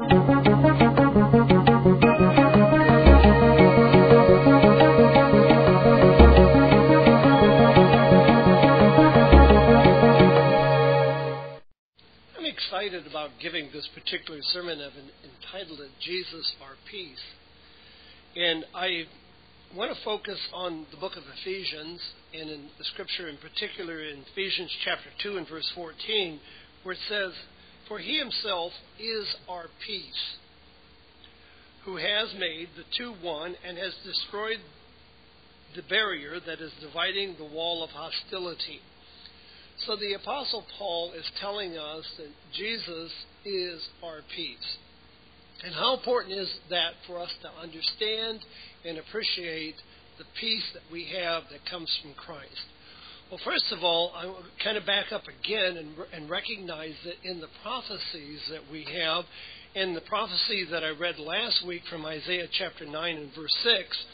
I'm excited about giving this particular sermon. I've entitled it Jesus Our Peace. And I want to focus on the book of Ephesians and in the scripture in particular in Ephesians chapter 2 and verse 14 where it says, For he himself is our peace, who has made the two one and has destroyed the barrier that is dividing the wall of hostility. So the Apostle Paul is telling us that Jesus is our peace. And how important is that for us to understand and appreciate the peace that we have that comes from Christ? Well, first of all, I kind of back up again and, and recognize that in the prophecies that we have, in the prophecy that I read last week from Isaiah chapter 9 and verse 6,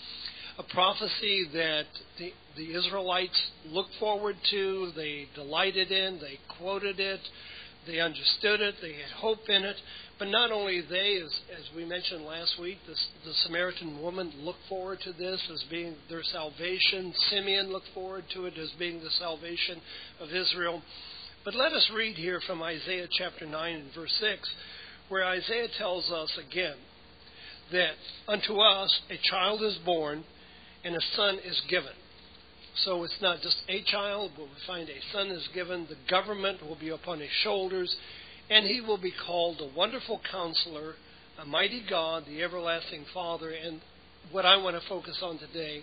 a prophecy that the, the Israelites looked forward to, they delighted in, they quoted it, they understood it, they had hope in it. But not only they, as, as we mentioned last week, the, the Samaritan woman looked forward to this as being their salvation. Simeon looked forward to it as being the salvation of Israel. But let us read here from Isaiah chapter 9 and verse 6, where Isaiah tells us again that unto us a child is born and a son is given. So it's not just a child, but we find a son is given. The government will be upon his shoulders and he will be called a wonderful counselor, a mighty God, the everlasting Father, and what I want to focus on today,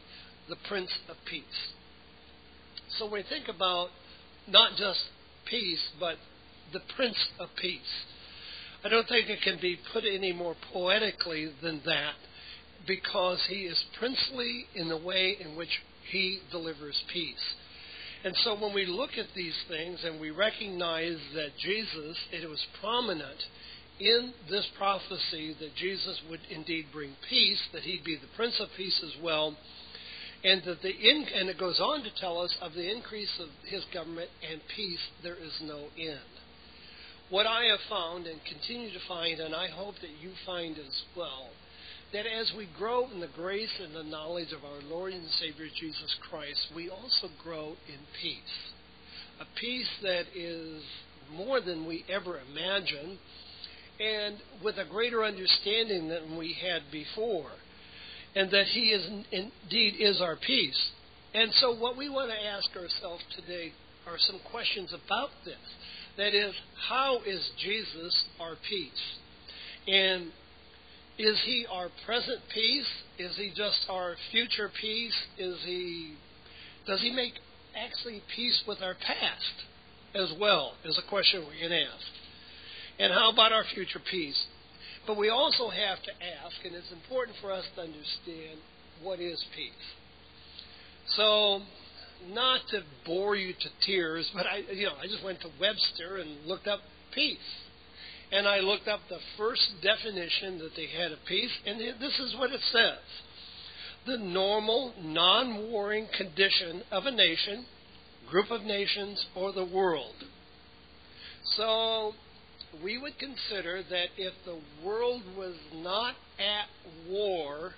the Prince of Peace. So we think about not just peace, but the Prince of Peace, I don't think it can be put any more poetically than that because he is princely in the way in which he delivers peace. And so when we look at these things and we recognize that Jesus, it was prominent in this prophecy that Jesus would indeed bring peace, that he'd be the Prince of Peace as well, and that the in, and it goes on to tell us of the increase of his government and peace there is no end. What I have found and continue to find, and I hope that you find as well, that as we grow in the grace and the knowledge of our Lord and Savior Jesus Christ, we also grow in peace. A peace that is more than we ever imagined, and with a greater understanding than we had before, and that He is indeed is our peace. And so, what we want to ask ourselves today are some questions about this. That is, how is Jesus our peace? And is he our present peace? Is he just our future peace? Is he does he make actually peace with our past as well? Is a question we can ask. And how about our future peace? But we also have to ask, and it's important for us to understand what is peace. So, not to bore you to tears, but I, you know, I just went to Webster and looked up peace and I looked up the first definition that they had of peace, and this is what it says the normal, non warring condition of a nation, group of nations, or the world. So we would consider that if the world was not at war,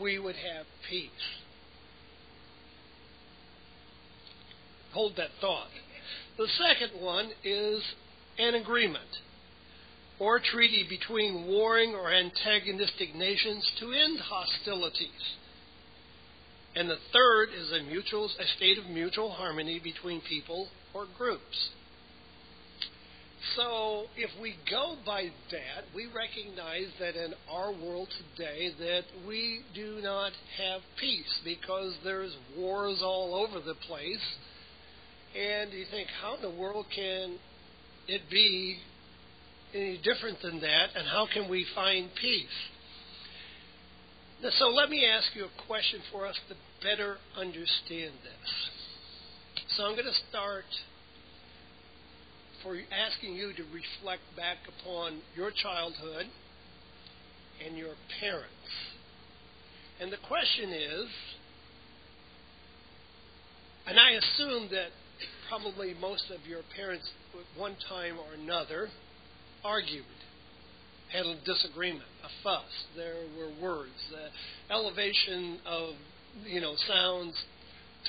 we would have peace. Hold that thought. The second one is an agreement or treaty between warring or antagonistic nations to end hostilities. And the third is a mutual a state of mutual harmony between people or groups. So if we go by that, we recognize that in our world today that we do not have peace because there's wars all over the place. And you think, how in the world can it be any different than that, and how can we find peace? So let me ask you a question for us to better understand this. So I'm going to start for asking you to reflect back upon your childhood and your parents. And the question is, and I assume that probably most of your parents at one time or another argued. had a disagreement, a fuss. There were words, uh, elevation of you know sounds,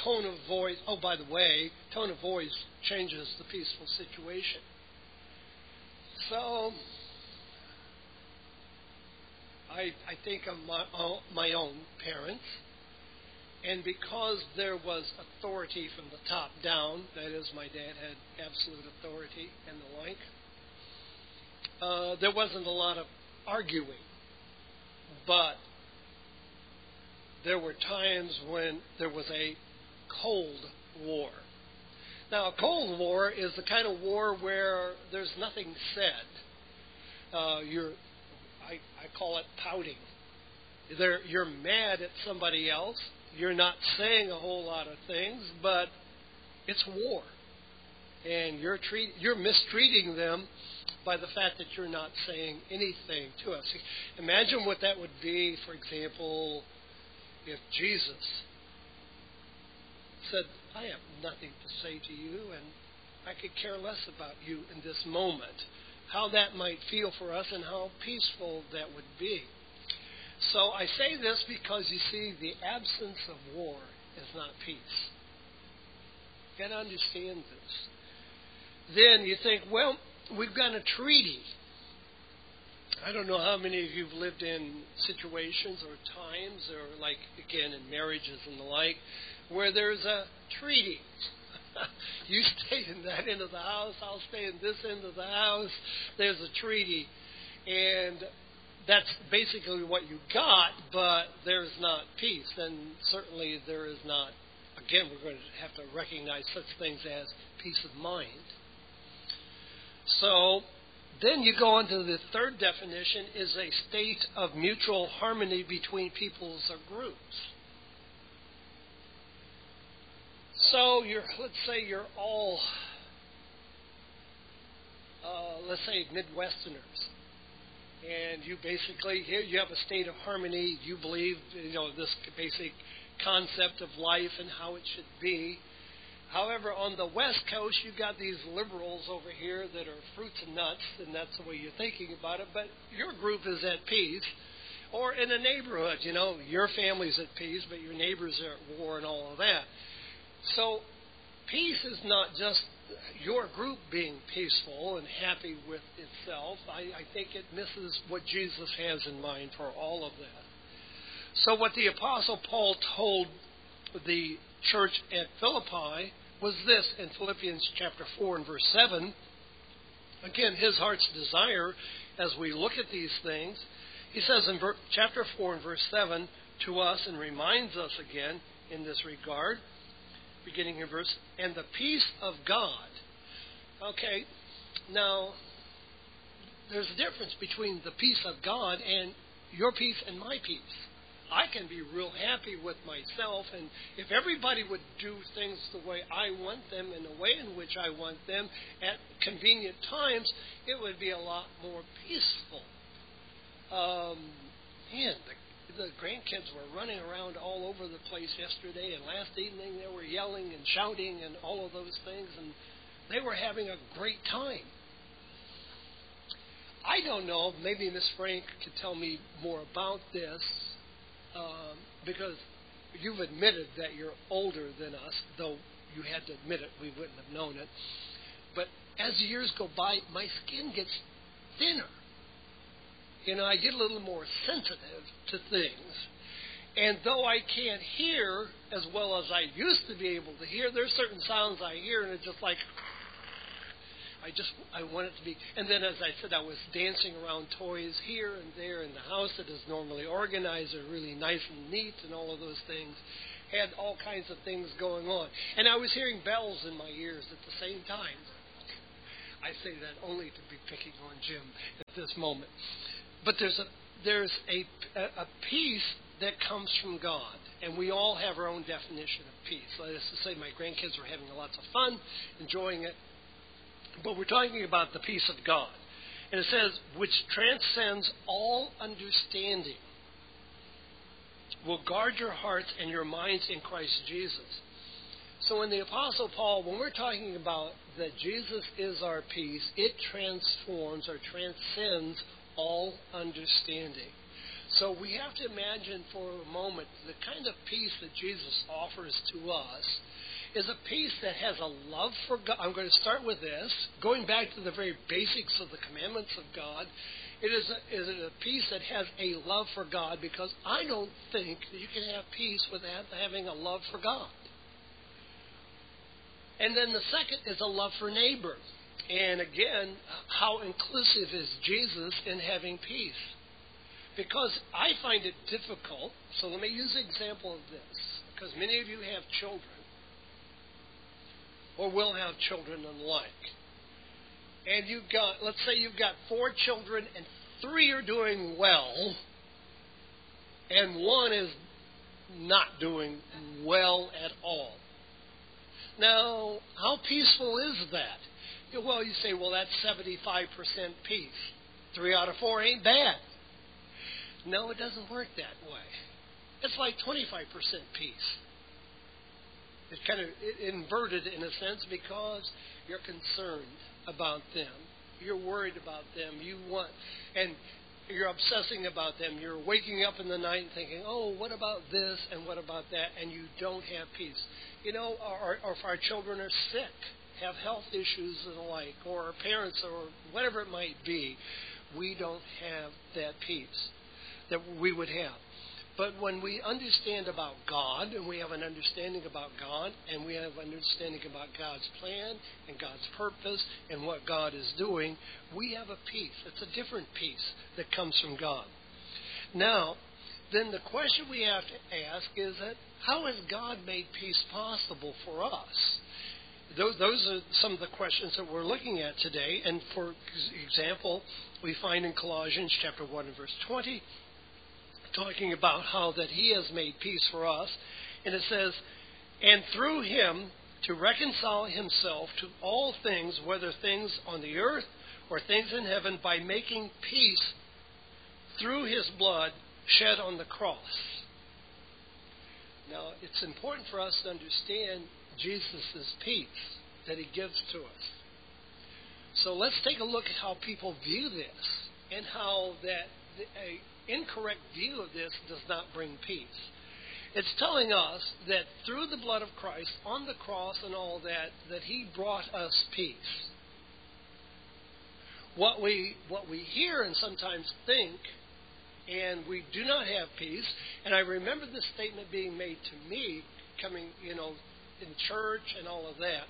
tone of voice. Oh, by the way, tone of voice changes the peaceful situation. So I, I think of my, my own parents, and because there was authority from the top down, that is, my dad had absolute authority and the like, uh, there wasn't a lot of arguing. But there were times when there was a Cold War. Now, a Cold War is the kind of war where there's nothing said. Uh, you're I, I call it pouting. Either you're mad at somebody else, you're not saying a whole lot of things, but it's war. And you're treat, you're mistreating them by the fact that you're not saying anything to us. Imagine what that would be, for example, if Jesus said, I have nothing to say to you, and I could care less about you in this moment how that might feel for us and how peaceful that would be. So I say this because you see, the absence of war is not peace. You got to understand this. Then you think, well, we've got a treaty. I don't know how many of you have lived in situations or times, or like again in marriages and the like, where there's a treaty. you stay in that end of the house, I'll stay in this end of the house. There's a treaty. And that's basically what you got, but there's not peace. And certainly there is not, again, we're going to have to recognize such things as peace of mind. So then you go on to the third definition is a state of mutual harmony between peoples or groups. So you're, let's say you're all, uh, let's say Midwesterners, and you basically here you have a state of harmony. You believe you know this basic concept of life and how it should be. However, on the West Coast, you've got these liberals over here that are fruits and nuts, and that's the way you're thinking about it. But your group is at peace. Or in a neighborhood, you know, your family's at peace, but your neighbors are at war and all of that. So, peace is not just your group being peaceful and happy with itself. I, I think it misses what Jesus has in mind for all of that. So, what the Apostle Paul told the church at Philippi was this in Philippians chapter 4 and verse 7. Again, his heart's desire as we look at these things. He says in chapter 4 and verse 7 to us and reminds us again in this regard beginning in verse, and the peace of God. Okay, now there's a difference between the peace of God and your peace and my peace. I can be real happy with myself, and if everybody would do things the way I want them and the way in which I want them at convenient times, it would be a lot more peaceful. Um, man, the the grandkids were running around all over the place yesterday, and last evening they were yelling and shouting and all of those things, and they were having a great time. I don't know. Maybe Miss Frank could tell me more about this, um, because you've admitted that you're older than us, though you had to admit it, we wouldn't have known it. But as the years go by, my skin gets thinner you know, I get a little more sensitive to things. And though I can't hear as well as I used to be able to hear, there's certain sounds I hear, and it's just like I just I want it to be. And then, as I said, I was dancing around toys here and there in the house that is normally organized and really nice and neat, and all of those things. Had all kinds of things going on, and I was hearing bells in my ears at the same time. I say that only to be picking on Jim at this moment. But there's a there's a, a, peace that comes from God, and we all have our own definition of peace. Let us say my grandkids were having lots of fun, enjoying it, but we're talking about the peace of God, and it says which transcends all understanding, will guard your hearts and your minds in Christ Jesus. So, in the Apostle Paul, when we're talking about that Jesus is our peace, it transforms or transcends all understanding. So we have to imagine for a moment the kind of peace that Jesus offers to us is a peace that has a love for God. I'm going to start with this, going back to the very basics of the commandments of God. It is a, is it a peace that has a love for God because I don't think that you can have peace without having a love for God. And then the second is a love for neighbor. And again, how inclusive is Jesus in having peace? Because I find it difficult. So let me use an example of this. Because many of you have children or will have children and like. And you've got, let's say you've got four children and three are doing well, and one is not doing well at all. Now, how peaceful is that? Well, you say, well, that's 75% peace. Three out of four ain't bad. No, it doesn't work that way. It's like 25% peace. It's kind of inverted in a sense because you're concerned about them. You're worried about them. You want, and you're obsessing about them. You're waking up in the night and thinking, oh, what about this and what about that? And you don't have peace. You know, or, or if our children are sick, have health issues and the like, or our parents, or whatever it might be, we don't have that peace that we would have. But when we understand about God, and we have an understanding about God, and we have an understanding about God's plan and God's purpose and what God is doing, we have a peace. It's a different peace that comes from God. Now, then the question we have to ask is that how has God made peace possible for us? Those, those are some of the questions that we're looking at today. And for example, we find in Colossians chapter 1 and verse 20, talking about how that he has made peace for us. And it says, and through him to reconcile himself to all things, whether things on the earth or things in heaven, by making peace through his blood shed on the cross. Now, it's important for us to understand Jesus' peace that he gives to us. So let's take a look at how people view this and how that a incorrect view of this does not bring peace. It's telling us that through the blood of Christ on the cross and all that, that He brought us peace. What we what we hear and sometimes think, and we do not have peace. And I remember this statement being made to me, coming you know in church and all of that.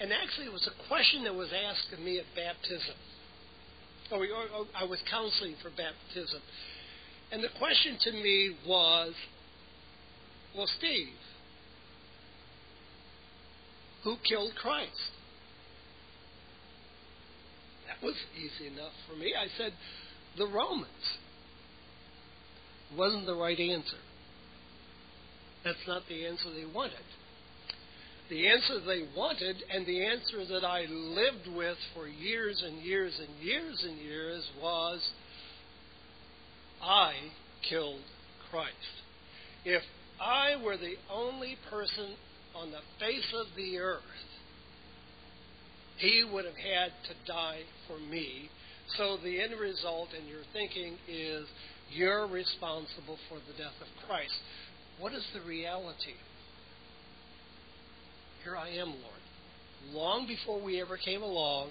And actually, it was a question that was asked of me at baptism. Oh, oh, oh, I was counseling for baptism. And the question to me was well, Steve, who killed Christ? That was easy enough for me. I said, the Romans. Wasn't the right answer. That's not the answer they wanted. The answer they wanted, and the answer that I lived with for years and years and years and years, was I killed Christ. If I were the only person on the face of the earth, he would have had to die for me. So the end result in your thinking is you're responsible for the death of Christ. What is the reality? Here I am, Lord. Long before we ever came along,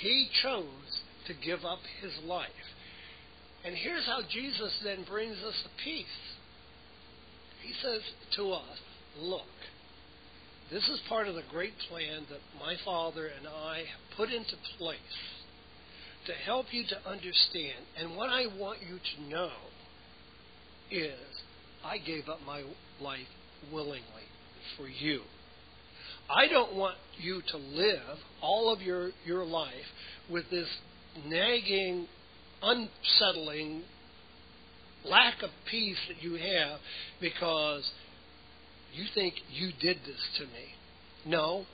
He chose to give up His life. And here's how Jesus then brings us a peace. He says to us, Look, this is part of the great plan that my Father and I have put into place to help you to understand. And what I want you to know is I gave up my life willingly for you. I don't want you to live all of your, your life with this nagging unsettling lack of peace that you have because you think you did this to me. No,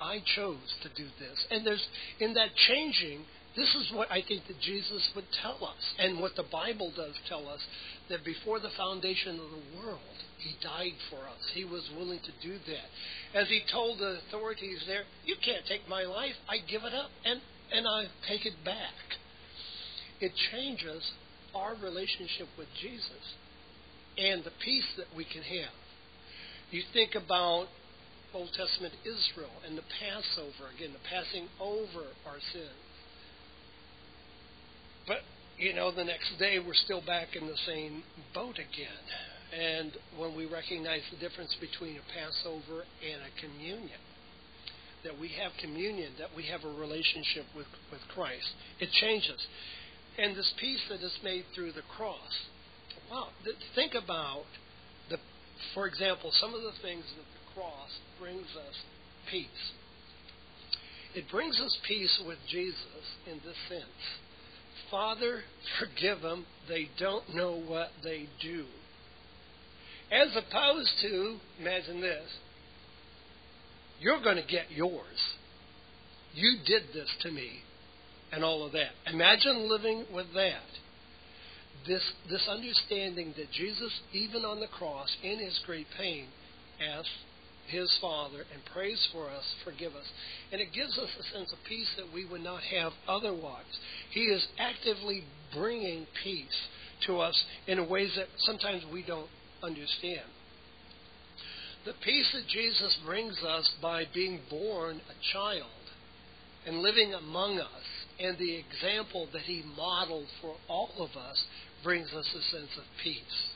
I chose to do this. And there's in that changing, this is what I think that Jesus would tell us, and what the Bible does tell us, that before the foundation of the world, he died for us. He was willing to do that. As he told the authorities there, you can't take my life. I give it up and, and I take it back it changes our relationship with Jesus and the peace that we can have. You think about Old Testament Israel and the Passover, again, the passing over our sins. But, you know, the next day we're still back in the same boat again. And when we recognize the difference between a Passover and a communion, that we have communion, that we have a relationship with, with Christ, it changes. And this peace that is made through the cross. Wow, think about the, for example, some of the things that the cross brings us peace. It brings us peace with Jesus in this sense. Father, forgive them. They don't know what they do. As opposed to, imagine this, you're going to get yours. You did this to me, and all of that. Imagine living with that. This, this understanding that Jesus, even on the cross, in his great pain, asked his Father and prays for us, forgive us. And it gives us a sense of peace that we would not have otherwise. He is actively bringing peace to us in ways that sometimes we don't understand. The peace that Jesus brings us by being born a child and living among us, and the example that he modeled for all of us, brings us a sense of peace.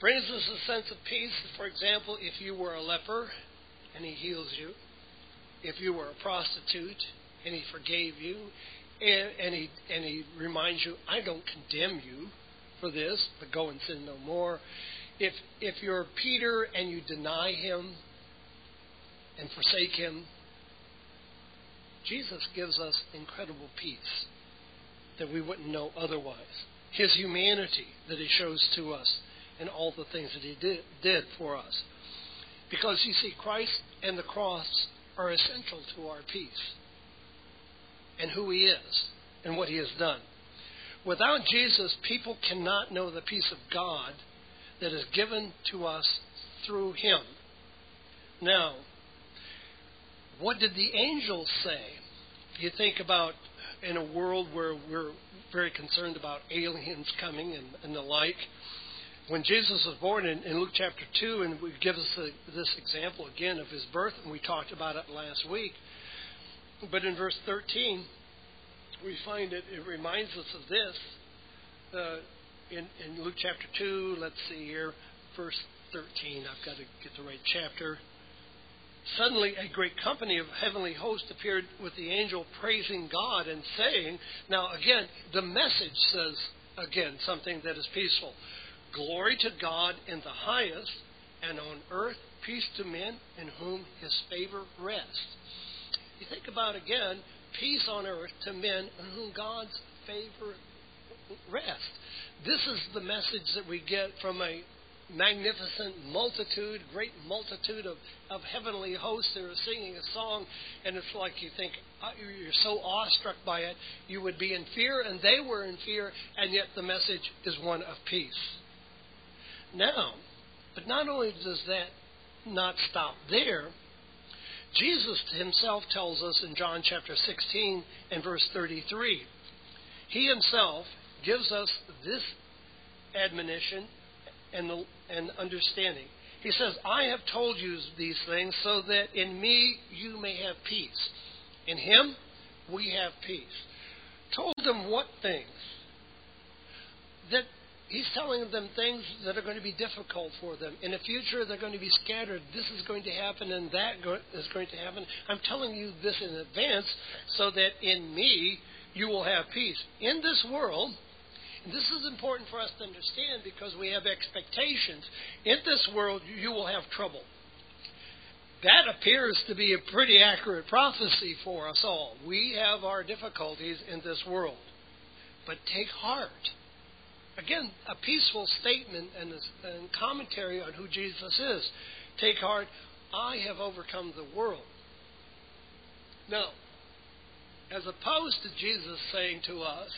Brings us a sense of peace, for example, if you were a leper and he heals you, if you were a prostitute and he forgave you, and, and, he, and he reminds you, I don't condemn you for this, but go and sin no more. If if you're Peter and you deny him and forsake him, Jesus gives us incredible peace that we wouldn't know otherwise. His humanity that he shows to us and all the things that he did, did for us. Because you see, Christ and the cross are essential to our peace and who he is and what he has done. Without Jesus, people cannot know the peace of God that is given to us through him. Now, what did the angels say? You think about in a world where we're very concerned about aliens coming and, and the like. When Jesus was born in, in Luke chapter 2, and we give us a, this example again of his birth, and we talked about it last week. But in verse 13, we find it, it reminds us of this. Uh, in, in Luke chapter 2, let's see here, verse 13. I've got to get the right chapter. Suddenly, a great company of heavenly hosts appeared with the angel praising God and saying, Now, again, the message says, again, something that is peaceful. Glory to God in the highest, and on earth peace to men in whom his favor rests. You think about, again, peace on earth to men in whom God's favor rests. This is the message that we get from a magnificent multitude, great multitude of, of heavenly hosts that are singing a song, and it's like you think uh, you're so awestruck by it, you would be in fear, and they were in fear, and yet the message is one of peace. Now, but not only does that not stop there, Jesus himself tells us in John chapter 16 and verse 33, he himself gives us this admonition and, the, and understanding. He says, I have told you these things so that in me you may have peace. In him we have peace. Told them what things? That he's telling them things that are going to be difficult for them. In the future, they're going to be scattered. This is going to happen and that is going to happen. I'm telling you this in advance so that in me you will have peace. In this world, and this is important for us to understand because we have expectations. In this world, you will have trouble. That appears to be a pretty accurate prophecy for us all. We have our difficulties in this world. But take heart. Again, a peaceful statement and, and commentary on who Jesus is. Take heart. I have overcome the world. Now, as opposed to Jesus saying to us,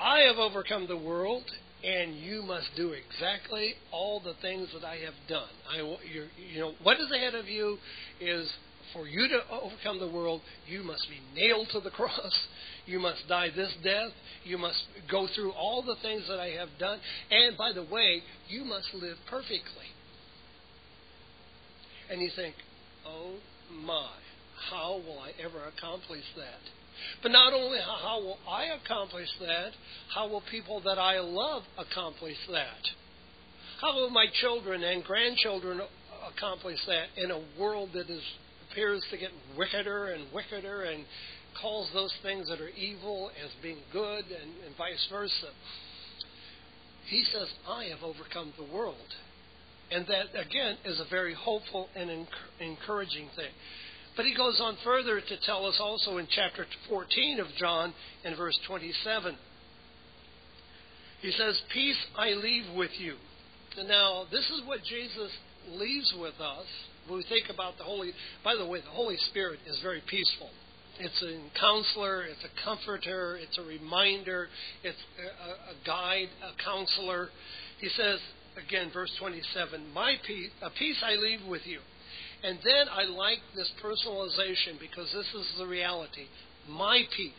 I have overcome the world, and you must do exactly all the things that I have done. I, you know, what is ahead of you is for you to overcome the world, you must be nailed to the cross. You must die this death. You must go through all the things that I have done. And by the way, you must live perfectly. And you think, oh my, how will I ever accomplish that? But not only how will I accomplish that, how will people that I love accomplish that? How will my children and grandchildren accomplish that in a world that is, appears to get wickeder and wickeder and calls those things that are evil as being good and, and vice versa? He says, I have overcome the world. And that, again, is a very hopeful and encouraging thing. But he goes on further to tell us also in chapter 14 of John in verse 27. He says, Peace I leave with you. And now, this is what Jesus leaves with us. When we think about the Holy, by the way, the Holy Spirit is very peaceful. It's a counselor, it's a comforter, it's a reminder, it's a, a guide, a counselor. He says, again, verse 27, My peace, a peace I leave with you. And then I like this personalization because this is the reality. My peace.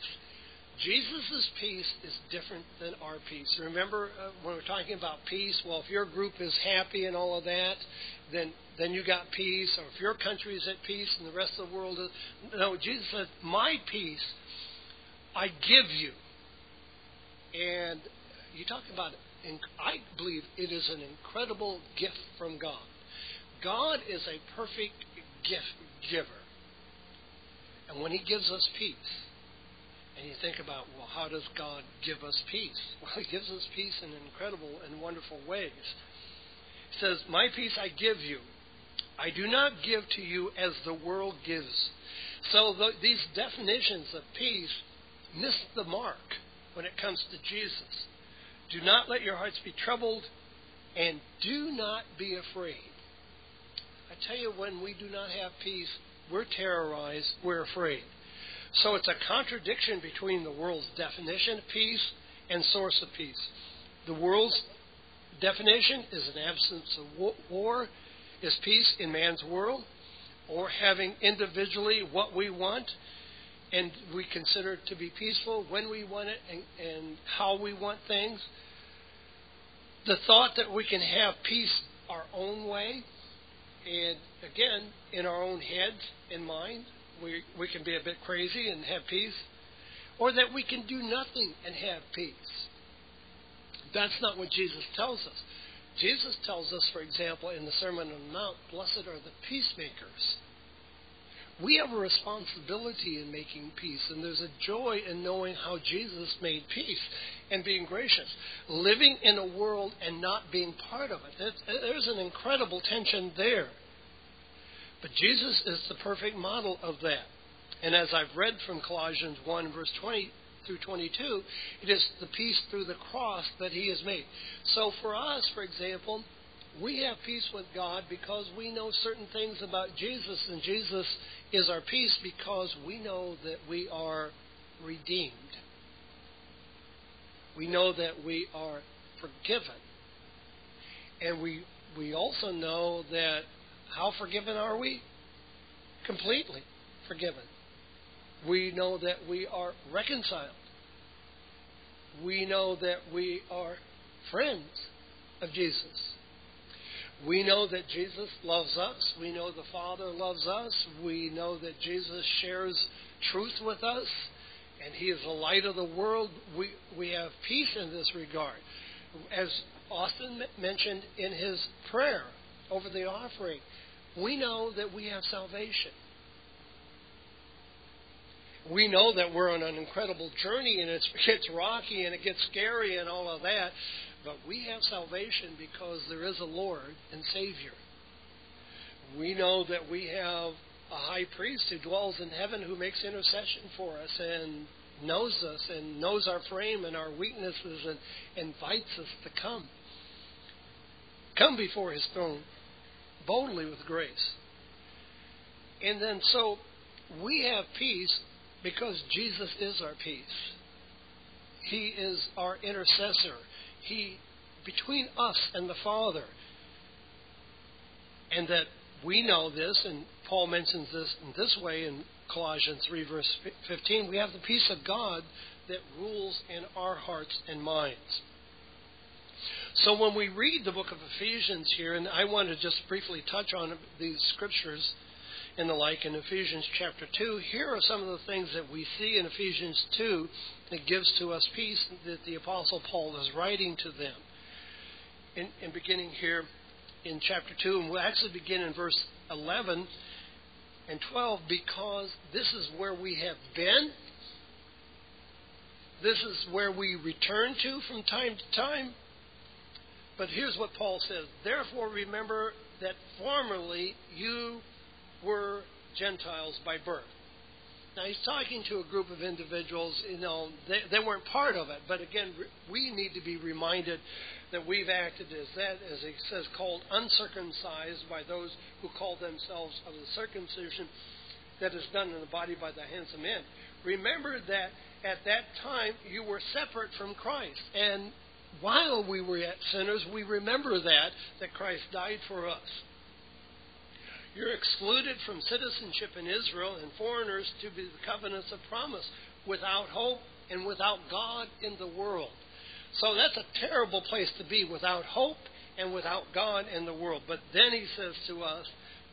Jesus' peace is different than our peace. Remember uh, when we're talking about peace? Well, if your group is happy and all of that, then then you got peace. Or if your country is at peace and the rest of the world is no. Jesus said, "My peace I give you." And you talk about it. I believe it is an incredible gift from God. God is a perfect gift giver. And when He gives us peace, and you think about, well, how does God give us peace? Well, He gives us peace in incredible and wonderful ways. He says, My peace I give you. I do not give to you as the world gives. So the, these definitions of peace miss the mark when it comes to Jesus. Do not let your hearts be troubled, and do not be afraid. I tell you, when we do not have peace, we're terrorized, we're afraid. So it's a contradiction between the world's definition of peace and source of peace. The world's definition is an absence of war, is peace in man's world, or having individually what we want, and we consider it to be peaceful when we want it and, and how we want things. The thought that we can have peace our own way and again, in our own heads and mind, we, we can be a bit crazy and have peace. Or that we can do nothing and have peace. That's not what Jesus tells us. Jesus tells us, for example, in the Sermon on the Mount, blessed are the peacemakers. We have a responsibility in making peace, and there's a joy in knowing how Jesus made peace and being gracious. Living in a world and not being part of it. There's an incredible tension there. But Jesus is the perfect model of that. And as I've read from Colossians 1, verse 20 through 22, it is the peace through the cross that he has made. So for us, for example, we have peace with God because we know certain things about Jesus, and Jesus is our peace because we know that we are redeemed we know that we are forgiven. And we, we also know that how forgiven are we? Completely forgiven. We know that we are reconciled. We know that we are friends of Jesus. We know that Jesus loves us. We know the Father loves us. We know that Jesus shares truth with us and He is the light of the world. We, we have peace in this regard. As Austin mentioned in his prayer over the offering, we know that we have salvation. We know that we're on an incredible journey and it gets rocky and it gets scary and all of that, but we have salvation because there is a Lord and Savior. We know that we have a high priest who dwells in heaven who makes intercession for us and knows us and knows our frame and our weaknesses and invites us to come. Come before his throne boldly with grace. And then so we have peace because Jesus is our peace. He is our intercessor. He between us and the Father. And that we know this, and, Paul mentions this in this way in Colossians 3, verse 15. We have the peace of God that rules in our hearts and minds. So when we read the book of Ephesians here, and I want to just briefly touch on these scriptures and the like in Ephesians chapter 2, here are some of the things that we see in Ephesians 2 that gives to us peace that the Apostle Paul is writing to them. In, in beginning here in chapter 2, and we'll actually begin in verse 11 and 12 because this is where we have been. This is where we return to from time to time. But here's what Paul says Therefore, remember that formerly you were Gentiles by birth. Now, he's talking to a group of individuals, you know, they, they weren't part of it. But again, we need to be reminded that we've acted as that, as he says, called uncircumcised by those who call themselves of the circumcision that is done in the body by the hands of men. Remember that at that time you were separate from Christ. And while we were yet sinners, we remember that, that Christ died for us. You're excluded from citizenship in Israel and foreigners to be the covenants of promise, without hope and without God in the world. So that's a terrible place to be, without hope and without God in the world. But then he says to us,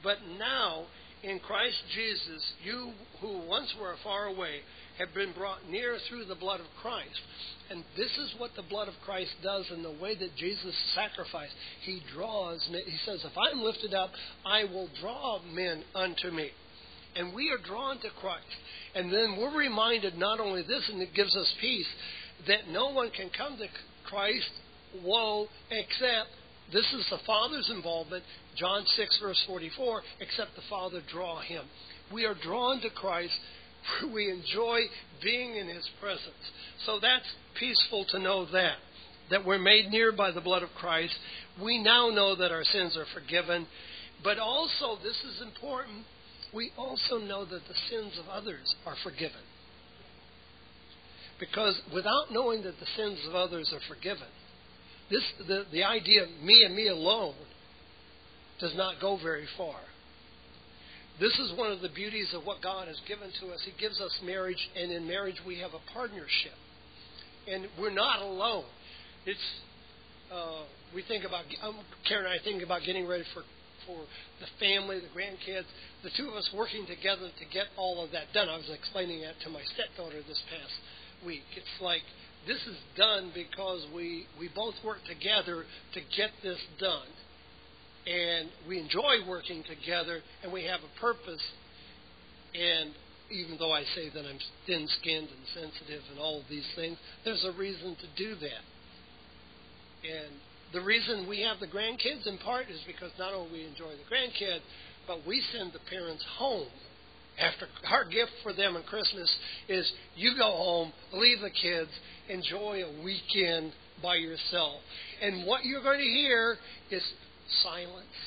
But now, in Christ Jesus, you who once were far away have been brought near through the blood of Christ. And this is what the blood of Christ does in the way that Jesus sacrificed. He draws, he says, If I'm lifted up, I will draw men unto me. And we are drawn to Christ. And then we're reminded not only this, and it gives us peace, that no one can come to Christ, woe, except this is the Father's involvement, John 6, verse 44, except the Father draw him. We are drawn to Christ we enjoy being in His presence. So that's peaceful to know that. That we're made near by the blood of Christ. We now know that our sins are forgiven. But also, this is important, we also know that the sins of others are forgiven. Because without knowing that the sins of others are forgiven, this the, the idea of me and me alone does not go very far. This is one of the beauties of what God has given to us. He gives us marriage, and in marriage we have a partnership. And we're not alone. It's uh, we think about um, Karen and I think about getting ready for for the family, the grandkids, the two of us working together to get all of that done. I was explaining that to my stepdaughter this past week. It's like this is done because we we both work together to get this done and we enjoy working together, and we have a purpose. And even though I say that I'm thin skinned and sensitive and all of these things, there's a reason to do that. And the reason we have the grandkids in part is because not only we enjoy the grandkid, but we send the parents home. After our gift for them on Christmas is you go home, leave the kids, enjoy a weekend by yourself. And what you're going to hear is silence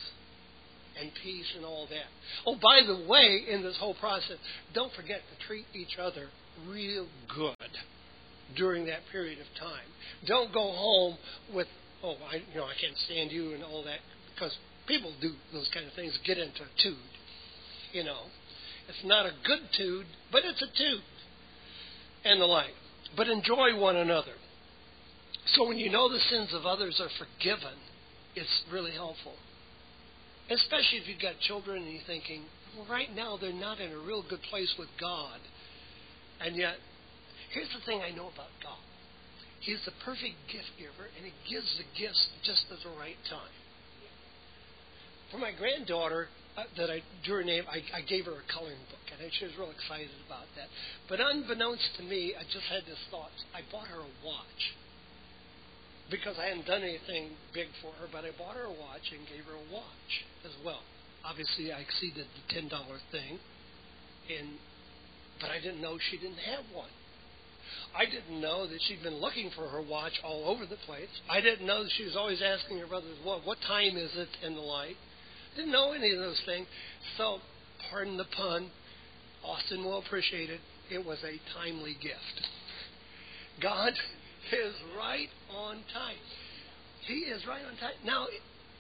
and peace and all that. Oh, by the way, in this whole process, don't forget to treat each other real good during that period of time. Don't go home with, oh, I, you know, I can't stand you and all that, because people do those kind of things, get into a tude. You know, it's not a good tude, but it's a tude, and the like. But enjoy one another. So when you know the sins of others are forgiven, it's really helpful. Especially if you've got children and you're thinking, well, right now they're not in a real good place with God. And yet, here's the thing I know about God He's the perfect gift giver, and He gives the gifts just at the right time. For my granddaughter, uh, that I drew her name, I, I gave her a coloring book, and she was real excited about that. But unbeknownst to me, I just had this thought. I bought her a watch because I hadn't done anything big for her, but I bought her a watch and gave her a watch as well. Obviously, I exceeded the ten dollar thing, and but I didn't know she didn't have one. I didn't know that she'd been looking for her watch all over the place. I didn't know that she was always asking her brothers, "What what time is it?" and the like. Didn't know any of those things. So, pardon the pun. Austin will appreciate it. It was a timely gift. God is right on time. He is right on time. Now,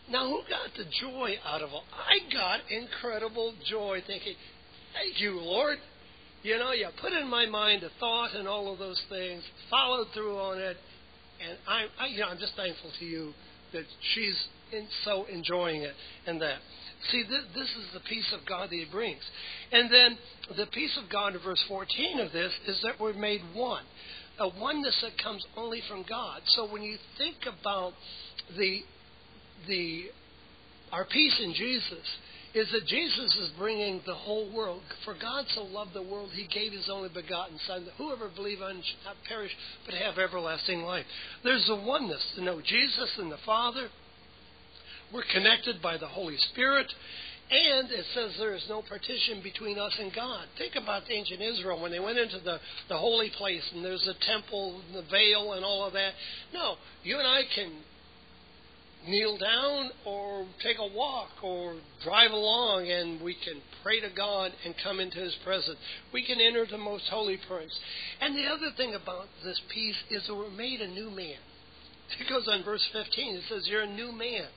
Now, who got the joy out of it? I got incredible joy thinking, thank you, Lord. You know, you put in my mind a thought and all of those things, followed through on it, and I, I you know, I'm just thankful to you that she's in, so enjoying it and that. See, this, this is the peace of God that He brings. And then the peace of God in verse 14 of this is that we're made one. A oneness that comes only from God. So when you think about the the our peace in Jesus, is that Jesus is bringing the whole world. For God so loved the world, He gave His only begotten Son, that whoever believes on should not perish, but have everlasting life. There's a oneness to know Jesus and the Father. We're connected by the Holy Spirit. And it says there is no partition between us and God. Think about ancient Israel when they went into the, the holy place and there's a temple, the veil, and all of that. No, you and I can kneel down or take a walk or drive along and we can pray to God and come into His presence. We can enter the most holy place. And the other thing about this peace is that we're made a new man. It goes on verse 15. It says, You're a new man.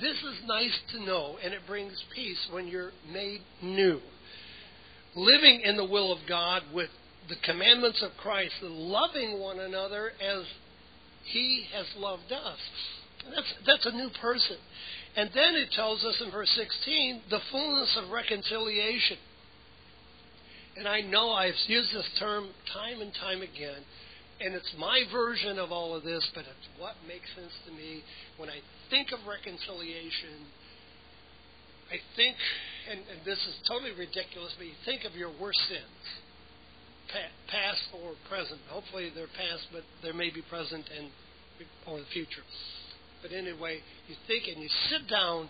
This is nice to know, and it brings peace when you're made new. Living in the will of God with the commandments of Christ, loving one another as He has loved us. That's, that's a new person. And then it tells us in verse 16 the fullness of reconciliation. And I know I've used this term time and time again, and it's my version of all of this, but it's what makes sense to me. When I think of reconciliation, I think, and, and this is totally ridiculous, but you think of your worst sins, past or present. Hopefully they're past, but they may be present and or the future. But anyway, you think and you sit down,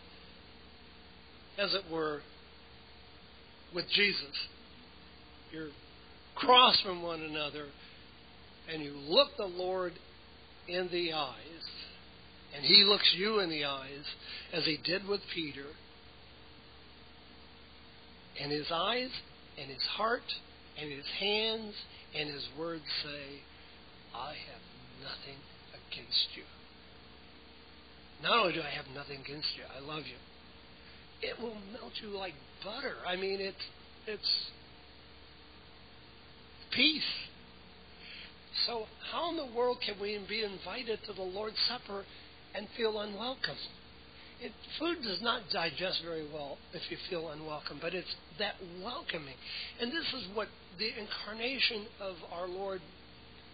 as it were, with Jesus. You're cross from one another, and you look the Lord in the eyes, and He looks you in the eyes, as He did with Peter. And His eyes, and His heart, and His hands, and His words say, I have nothing against you. Not only do I have nothing against you, I love you. It will melt you like butter. I mean, it's it's peace. So how in the world can we be invited to the Lord's Supper and feel unwelcome? It, food does not digest very well if you feel unwelcome, but it's that welcoming. And this is what the incarnation of our Lord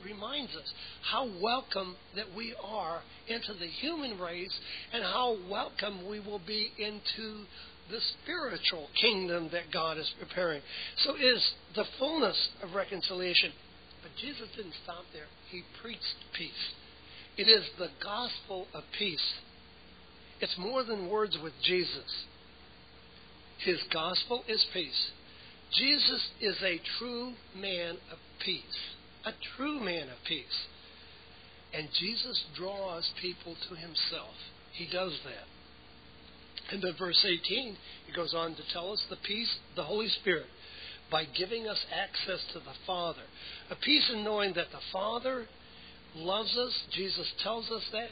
reminds us how welcome that we are into the human race and how welcome we will be into the spiritual kingdom that God is preparing. So is the fullness of reconciliation. Jesus didn't stop there. He preached peace. It is the gospel of peace. It's more than words with Jesus. His gospel is peace. Jesus is a true man of peace a true man of peace. And Jesus draws people to himself. He does that. And then verse 18, he goes on to tell us the peace, the Holy Spirit, by giving us access to the Father. A peace in knowing that the Father loves us. Jesus tells us that.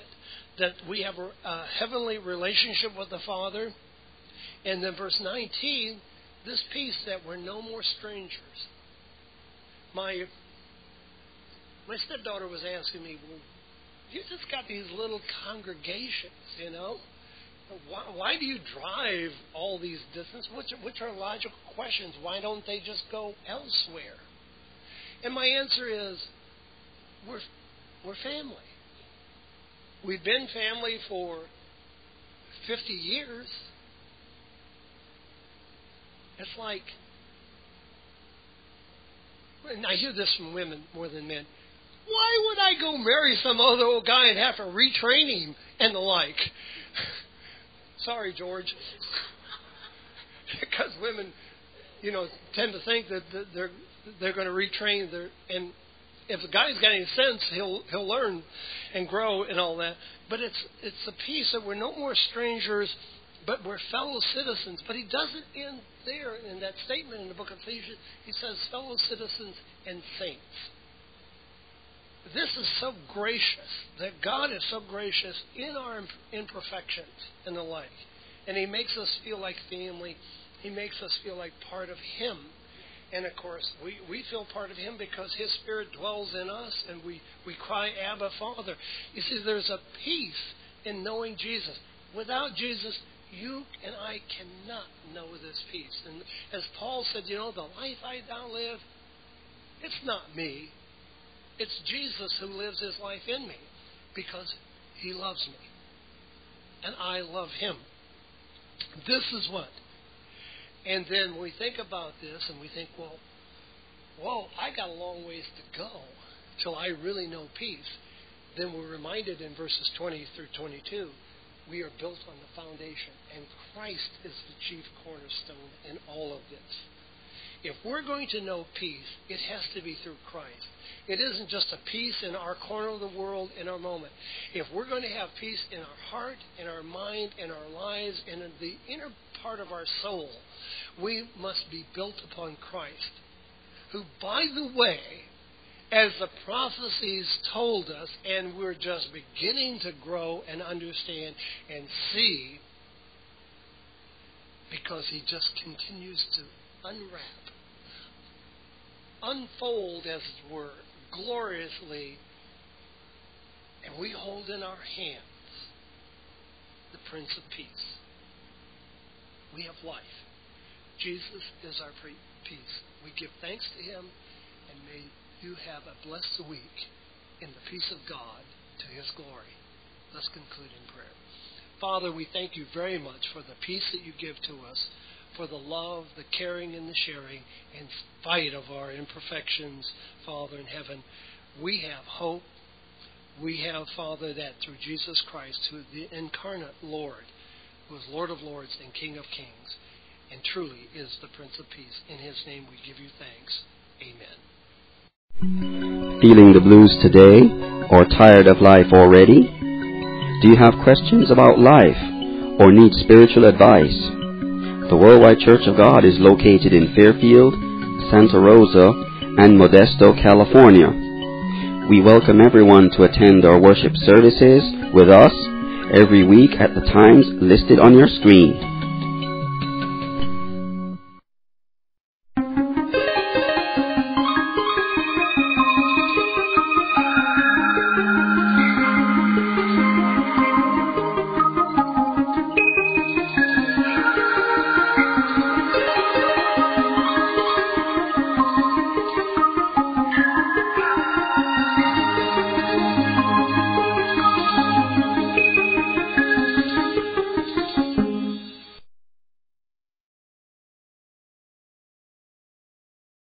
That we have a, a heavenly relationship with the Father. And then verse 19, this peace that we're no more strangers. My my stepdaughter was asking me, well, you just got these little congregations, you know? Why, why do you drive all these distances? Which, which are logical questions. Why don't they just go elsewhere? And my answer is, we're, we're family. We've been family for 50 years. It's like, and I hear this from women more than men. Why would I go marry some other old guy and have to retrain him and the like? Sorry, George. because women, you know, tend to think that they're they're going to retrain their and if the guy's got any sense, he'll he'll learn and grow and all that. But it's it's a peace that we're no more strangers, but we're fellow citizens. But he doesn't end there in that statement in the book of Ephesians. He says fellow citizens and saints. This is so gracious that God is so gracious in our imperfections and the like. And He makes us feel like family. He makes us feel like part of Him. And of course, we, we feel part of Him because His Spirit dwells in us and we, we cry, Abba, Father. You see, there's a peace in knowing Jesus. Without Jesus, you and I cannot know this peace. And as Paul said, you know, the life I now live, it's not me. It's Jesus who lives his life in me because he loves me. And I love him. This is what. And then we think about this and we think, well, whoa, I got a long ways to go till I really know peace. Then we're reminded in verses 20 through 22 we are built on the foundation, and Christ is the chief cornerstone in all of this. If we're going to know peace, it has to be through Christ. It isn't just a peace in our corner of the world in our moment. If we're going to have peace in our heart, in our mind, in our lives, and in the inner part of our soul, we must be built upon Christ, who, by the way, as the prophecies told us, and we're just beginning to grow and understand and see, because he just continues to unwrap, unfold, as it were, gloriously, and we hold in our hands the Prince of Peace. We have life. Jesus is our peace. We give thanks to him, and may you have a blessed week in the peace of God to his glory. Let's conclude in prayer. Father, we thank you very much for the peace that you give to us, for the love, the caring, and the sharing, in spite of our imperfections, Father in heaven. We have hope. We have, Father, that through Jesus Christ, who is the incarnate Lord, who is Lord of Lords and King of Kings, and truly is the Prince of Peace. In his name we give you thanks. Amen. Feeling the blues today or tired of life already? Do you have questions about life or need spiritual advice? The Worldwide Church of God is located in Fairfield, Santa Rosa, and Modesto, California. We welcome everyone to attend our worship services with us every week at the times listed on your screen.